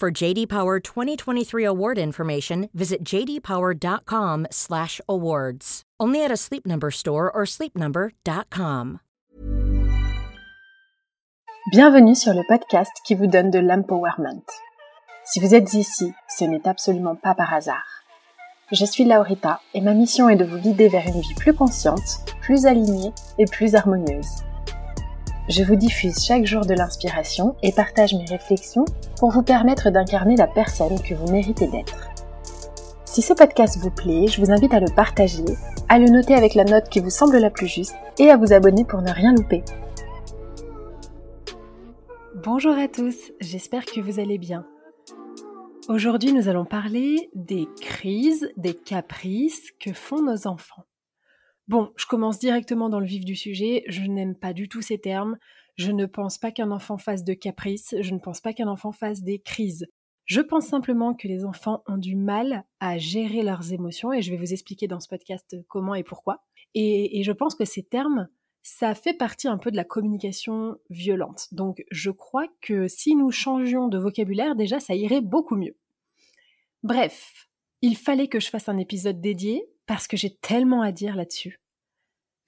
For JD Power 2023 award information, visit jdpower.com/awards. Only at a Sleep Number store or sleepnumber.com. Bienvenue sur le podcast qui vous donne de l'empowerment. Si vous êtes ici, ce n'est absolument pas par hasard. Je suis Laurita et ma mission est de vous guider vers une vie plus consciente, plus alignée et plus harmonieuse. Je vous diffuse chaque jour de l'inspiration et partage mes réflexions pour vous permettre d'incarner la personne que vous méritez d'être. Si ce podcast vous plaît, je vous invite à le partager, à le noter avec la note qui vous semble la plus juste et à vous abonner pour ne rien louper. Bonjour à tous, j'espère que vous allez bien. Aujourd'hui, nous allons parler des crises, des caprices que font nos enfants. Bon, je commence directement dans le vif du sujet, je n'aime pas du tout ces termes, je ne pense pas qu'un enfant fasse de caprices, je ne pense pas qu'un enfant fasse des crises. Je pense simplement que les enfants ont du mal à gérer leurs émotions et je vais vous expliquer dans ce podcast comment et pourquoi. Et, je pense que ces termes, ça fait partie un peu de la communication violente. Donc je crois que si nous changions de vocabulaire, déjà, ça irait beaucoup mieux. Bref, il fallait que je fasse un épisode dédié parce que j'ai tellement à dire là-dessus.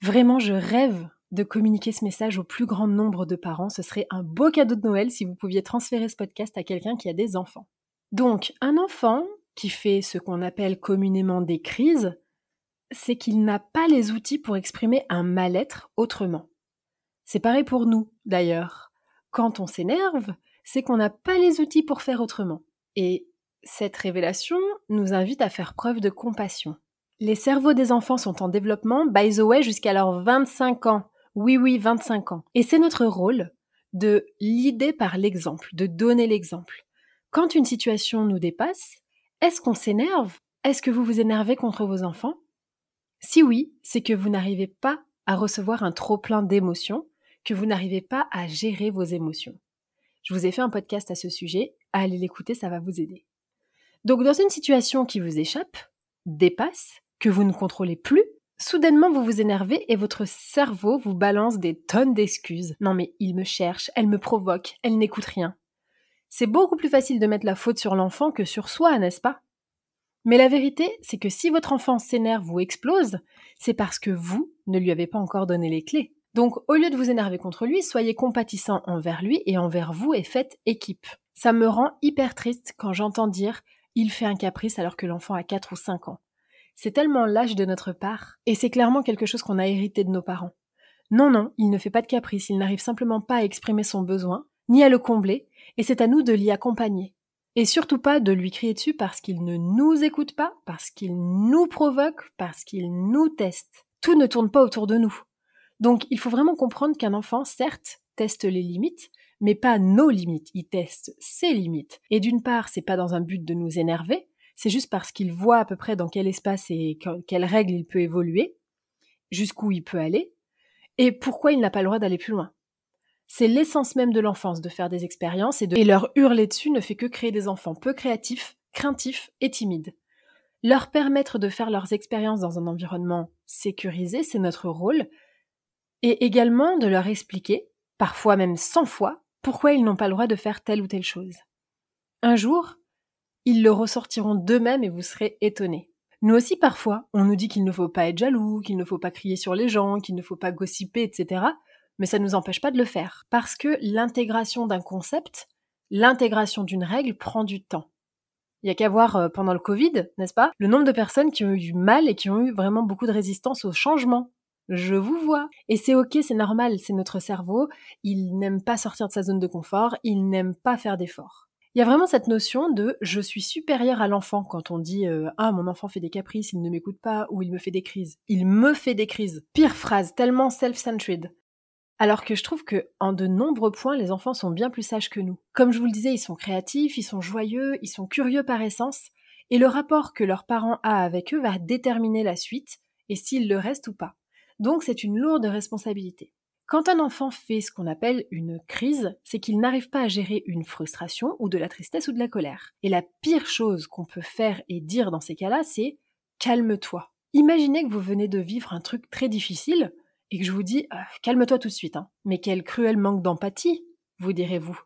Vraiment, je rêve de communiquer ce message au plus grand nombre de parents. Ce serait un beau cadeau de Noël si vous pouviez transférer ce podcast à quelqu'un qui a des enfants. Donc, un enfant qui fait ce qu'on appelle communément des crises, c'est qu'il n'a pas les outils pour exprimer un mal-être autrement. C'est pareil pour nous, d'ailleurs. Quand on s'énerve, c'est qu'on n'a pas les outils pour faire autrement. Et cette révélation nous invite à faire preuve de compassion. Les cerveaux des enfants sont en développement, by the way, jusqu'à leurs 25 ans. Oui, oui, 25 ans. Et c'est notre rôle de l'idée par l'exemple, de donner l'exemple. Quand une situation nous dépasse, est-ce qu'on s'énerve? Est-ce que vous vous énervez contre vos enfants? Si oui, c'est que vous n'arrivez pas à recevoir un trop plein d'émotions, que vous n'arrivez pas à gérer vos émotions. Je vous ai fait un podcast à ce sujet, allez l'écouter, ça va vous aider. Donc dans une situation qui vous échappe, dépasse, que vous ne contrôlez plus, soudainement vous vous énervez et votre cerveau vous balance des tonnes d'excuses. Non mais il me cherche, elle me provoque, elle n'écoute rien. C'est beaucoup plus facile de mettre la faute sur l'enfant que sur soi, n'est-ce pas? Mais la vérité, c'est que si votre enfant s'énerve ou explose, c'est parce que vous ne lui avez pas encore donné les clés. Donc, au lieu de vous énerver contre lui, soyez compatissant envers lui et envers vous et faites équipe. Ça me rend hyper triste quand j'entends dire il fait un caprice alors que l'enfant a 4 ou 5 ans. C'est tellement lâche de notre part, et c'est clairement quelque chose qu'on a hérité de nos parents. Non, non, il ne fait pas de caprice, il n'arrive simplement pas à exprimer son besoin, ni à le combler, et c'est à nous de l'y accompagner. Et surtout pas de lui crier dessus parce qu'il ne nous écoute pas, parce qu'il nous provoque, parce qu'il nous teste. Tout ne tourne pas autour de nous. Donc il faut vraiment comprendre qu'un enfant, certes, teste les limites, mais pas nos limites, il teste ses limites. Et d'une part, c'est pas dans un but de nous énerver, c'est juste parce qu'il voit à peu près dans quel espace et quelles règles il peut évoluer, jusqu'où il peut aller, et pourquoi il n'a pas le droit d'aller plus loin. C'est l'essence même de l'enfance de faire des expériences et, de... et leur hurler dessus ne fait que créer des enfants peu créatifs, craintifs et timides. Leur permettre de faire leurs expériences dans un environnement sécurisé, c'est notre rôle, et également de leur expliquer, parfois même cent fois, pourquoi ils n'ont pas le droit de faire telle ou telle chose. Un jour, ils le ressortiront d'eux-mêmes et vous serez étonnés. Nous aussi, parfois, on nous dit qu'il ne faut pas être jaloux, qu'il ne faut pas crier sur les gens, qu'il ne faut pas gossiper, etc. Mais ça ne nous empêche pas de le faire. Parce que l'intégration d'un concept, l'intégration d'une règle prend du temps. Il y a qu'à voir euh, pendant le Covid, n'est-ce pas Le nombre de personnes qui ont eu du mal et qui ont eu vraiment beaucoup de résistance au changement. Je vous vois. Et c'est ok, c'est normal, c'est notre cerveau. Il n'aime pas sortir de sa zone de confort, il n'aime pas faire d'efforts. Il y a vraiment cette notion de je suis supérieur à l'enfant quand on dit euh, ah mon enfant fait des caprices, il ne m'écoute pas ou il me fait des crises. Il me fait des crises. Pire phrase, tellement self-centered. Alors que je trouve que en de nombreux points les enfants sont bien plus sages que nous. Comme je vous le disais, ils sont créatifs, ils sont joyeux, ils sont curieux par essence et le rapport que leurs parents a avec eux va déterminer la suite et s'ils le restent ou pas. Donc c'est une lourde responsabilité. Quand un enfant fait ce qu'on appelle une crise, c'est qu'il n'arrive pas à gérer une frustration ou de la tristesse ou de la colère. Et la pire chose qu'on peut faire et dire dans ces cas-là, c'est calme-toi. Imaginez que vous venez de vivre un truc très difficile et que je vous dis ah, calme-toi tout de suite. Hein. Mais quel cruel manque d'empathie, vous direz-vous.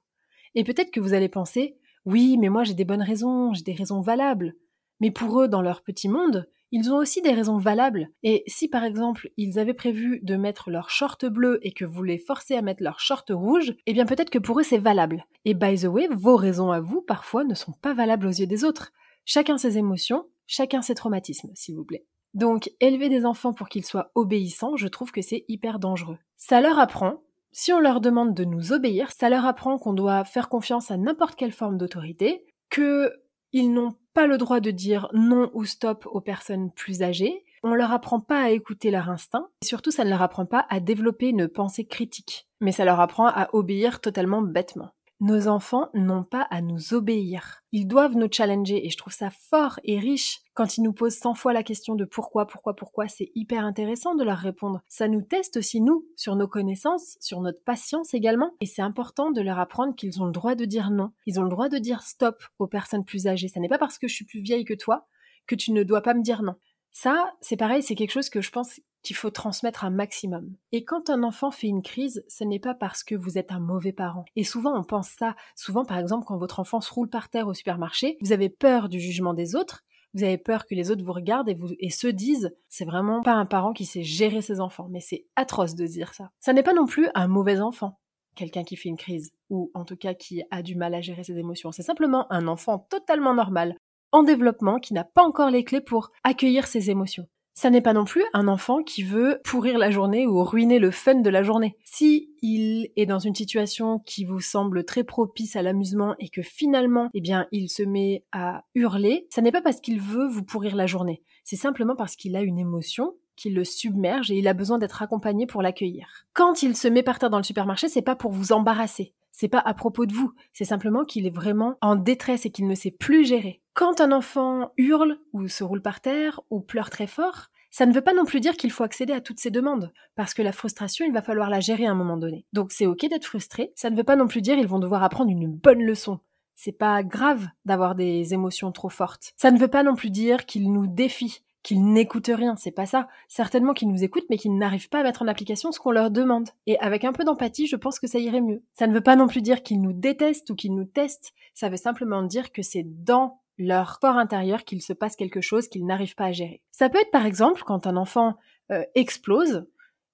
Et peut-être que vous allez penser oui, mais moi j'ai des bonnes raisons, j'ai des raisons valables. Mais pour eux, dans leur petit monde, ils ont aussi des raisons valables. Et si par exemple ils avaient prévu de mettre leur short bleu et que vous les forcez à mettre leur short rouge, eh bien peut-être que pour eux c'est valable. Et by the way, vos raisons à vous parfois ne sont pas valables aux yeux des autres. Chacun ses émotions, chacun ses traumatismes, s'il vous plaît. Donc élever des enfants pour qu'ils soient obéissants, je trouve que c'est hyper dangereux. Ça leur apprend, si on leur demande de nous obéir, ça leur apprend qu'on doit faire confiance à n'importe quelle forme d'autorité, que ils n'ont pas le droit de dire non ou stop aux personnes plus âgées. On leur apprend pas à écouter leur instinct. Et surtout, ça ne leur apprend pas à développer une pensée critique. Mais ça leur apprend à obéir totalement bêtement. Nos enfants n'ont pas à nous obéir. Ils doivent nous challenger et je trouve ça fort et riche quand ils nous posent 100 fois la question de pourquoi, pourquoi, pourquoi. C'est hyper intéressant de leur répondre. Ça nous teste aussi nous sur nos connaissances, sur notre patience également. Et c'est important de leur apprendre qu'ils ont le droit de dire non. Ils ont le droit de dire stop aux personnes plus âgées. Ça n'est pas parce que je suis plus vieille que toi que tu ne dois pas me dire non. Ça, c'est pareil, c'est quelque chose que je pense qu'il faut transmettre un maximum. Et quand un enfant fait une crise, ce n'est pas parce que vous êtes un mauvais parent. Et souvent, on pense ça. Souvent, par exemple, quand votre enfant se roule par terre au supermarché, vous avez peur du jugement des autres, vous avez peur que les autres vous regardent et, vous, et se disent c'est vraiment pas un parent qui sait gérer ses enfants. Mais c'est atroce de dire ça. Ça n'est pas non plus un mauvais enfant, quelqu'un qui fait une crise, ou en tout cas qui a du mal à gérer ses émotions. C'est simplement un enfant totalement normal, en développement qui n'a pas encore les clés pour accueillir ses émotions. Ça n'est pas non plus un enfant qui veut pourrir la journée ou ruiner le fun de la journée. Si il est dans une situation qui vous semble très propice à l'amusement et que finalement, eh bien, il se met à hurler, ça n'est pas parce qu'il veut vous pourrir la journée. C'est simplement parce qu'il a une émotion qui le submerge et il a besoin d'être accompagné pour l'accueillir. Quand il se met par terre dans le supermarché, c'est pas pour vous embarrasser. C'est pas à propos de vous, c'est simplement qu'il est vraiment en détresse et qu'il ne sait plus gérer. Quand un enfant hurle ou se roule par terre ou pleure très fort, ça ne veut pas non plus dire qu'il faut accéder à toutes ces demandes, parce que la frustration, il va falloir la gérer à un moment donné. Donc c'est ok d'être frustré, ça ne veut pas non plus dire qu'ils vont devoir apprendre une bonne leçon. C'est pas grave d'avoir des émotions trop fortes. Ça ne veut pas non plus dire qu'ils nous défient, qu'ils n'écoutent rien, c'est pas ça. Certainement qu'ils nous écoutent, mais qu'ils n'arrivent pas à mettre en application ce qu'on leur demande. Et avec un peu d'empathie, je pense que ça irait mieux. Ça ne veut pas non plus dire qu'ils nous détestent ou qu'ils nous testent, ça veut simplement dire que c'est dans leur corps intérieur qu'il se passe quelque chose qu'ils n'arrivent pas à gérer. Ça peut être par exemple quand un enfant euh, explose,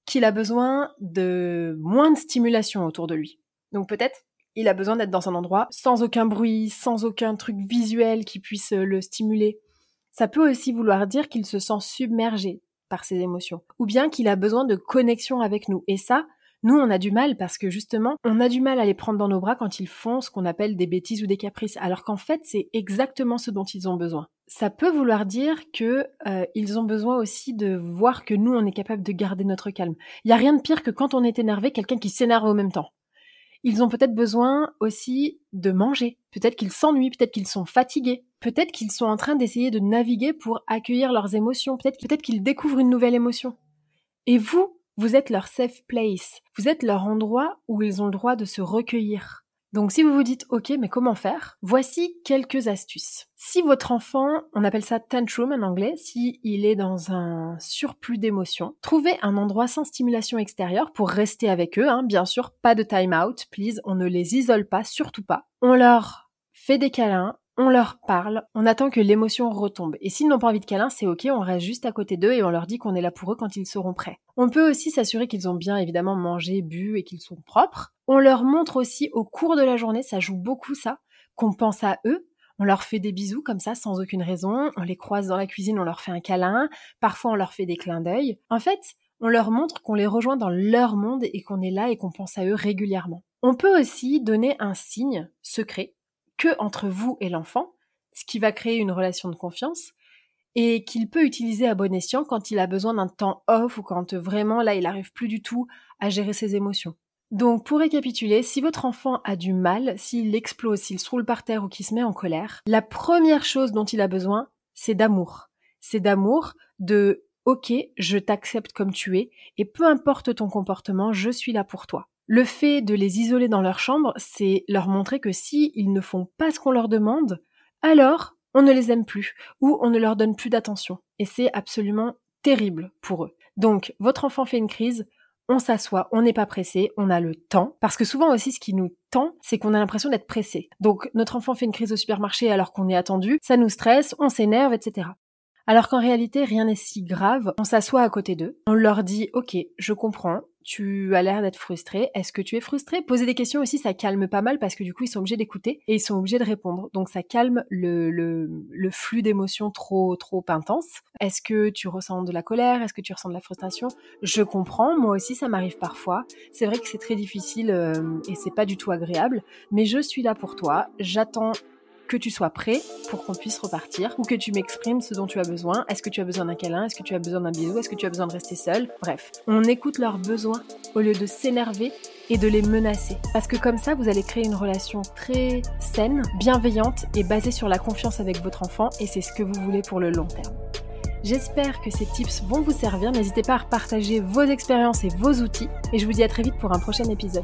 qu'il a besoin de moins de stimulation autour de lui. Donc peut-être il a besoin d'être dans un endroit sans aucun bruit, sans aucun truc visuel qui puisse euh, le stimuler. Ça peut aussi vouloir dire qu'il se sent submergé par ses émotions, ou bien qu'il a besoin de connexion avec nous. Et ça, nous, on a du mal parce que justement, on a du mal à les prendre dans nos bras quand ils font ce qu'on appelle des bêtises ou des caprices, alors qu'en fait, c'est exactement ce dont ils ont besoin. Ça peut vouloir dire que euh, ils ont besoin aussi de voir que nous, on est capable de garder notre calme. Il y a rien de pire que quand on est énervé, quelqu'un qui s'énerve au même temps. Ils ont peut-être besoin aussi de manger. Peut-être qu'ils s'ennuient, peut-être qu'ils sont fatigués. Peut-être qu'ils sont en train d'essayer de naviguer pour accueillir leurs émotions. Peut-être peut qu'ils découvrent une nouvelle émotion. Et vous, Vous êtes leur safe place. Vous êtes leur endroit où ils ont le droit de se recueillir. Donc si vous vous dites OK, mais comment faire? Voici quelques astuces. Si votre enfant, on appelle ça tantrum en anglais, si il est dans un surplus d'émotions, trouvez un endroit sans stimulation extérieure pour rester avec eux. Hein. Bien sûr, pas de time out, please. On ne les isole pas, surtout pas. On leur fait des câlins, on leur parle, on attend que l'émotion retombe. Et s'ils n'ont pas envie de câlin, c'est ok, on reste juste à côté d'eux et on leur dit qu'on est là pour eux quand ils seront prêts. On peut aussi s'assurer qu'ils ont bien évidemment mangé, bu et qu'ils sont propres. On leur montre aussi au cours de la journée, ça joue beaucoup ça, qu'on pense à eux. On leur fait des bisous comme ça sans aucune raison, on les croise dans la cuisine, on leur fait un câlin, parfois on leur fait des clins d'œil. En fait, on leur montre qu'on les rejoint dans leur monde et qu'on est là et qu'on pense à eux régulièrement. On peut aussi donner un signe secret que entre vous et l'enfant, ce qui va créer une relation de confiance et qu'il peut utiliser à bon escient quand il a besoin d'un temps off ou quand vraiment là il n'arrive plus du tout à gérer ses émotions. Donc pour récapituler, si votre enfant a du mal, s'il explose, s'il se roule par terre ou qu'il se met en colère, la première chose dont il a besoin, c'est d'amour. C'est d'amour, de OK, je t'accepte comme tu es, et peu importe ton comportement, je suis là pour toi. Le fait de les isoler dans leur chambre, c'est leur montrer que si ils ne font pas ce qu'on leur demande, alors on ne les aime plus ou on ne leur donne plus d'attention. Et c'est absolument terrible pour eux. Donc, votre enfant fait une crise, on s'assoit, on n'est pas pressé, on a le temps. Parce que souvent aussi, ce qui nous tend, c'est qu'on a l'impression d'être pressé. Donc, notre enfant fait une crise au supermarché alors qu'on est attendu, ça nous stresse, on s'énerve, etc. Alors qu'en réalité, rien n'est si grave. On s'assoit à côté d'eux, on leur dit, ok, je comprends, tu as l'air d'être frustré. Est-ce que tu es frustré? Poser des questions aussi, ça calme pas mal parce que du coup, ils sont obligés d'écouter et ils sont obligés de répondre. Donc, ça calme le, le, le flux d'émotions trop, trop intense. Est-ce que tu ressens de la colère? Est-ce que tu ressens de la frustration? Je comprends. Moi aussi, ça m'arrive parfois. C'est vrai que c'est très difficile euh, et c'est pas du tout agréable. Mais je suis là pour toi. J'attends que tu sois prêt pour qu'on puisse repartir ou que tu m'exprimes ce dont tu as besoin. Est-ce que tu as besoin d'un câlin? Est-ce que tu as besoin d'un bisou? Est-ce que tu as besoin de rester seul? Bref, on écoute leurs besoins au lieu de s'énerver et de les menacer. Parce que comme ça, vous allez créer une relation très saine, bienveillante et basée sur la confiance avec votre enfant et c'est ce que vous voulez pour le long terme. J'espère que ces tips vont vous servir. N'hésitez pas à partager vos expériences et vos outils et je vous dis à très vite pour un prochain épisode.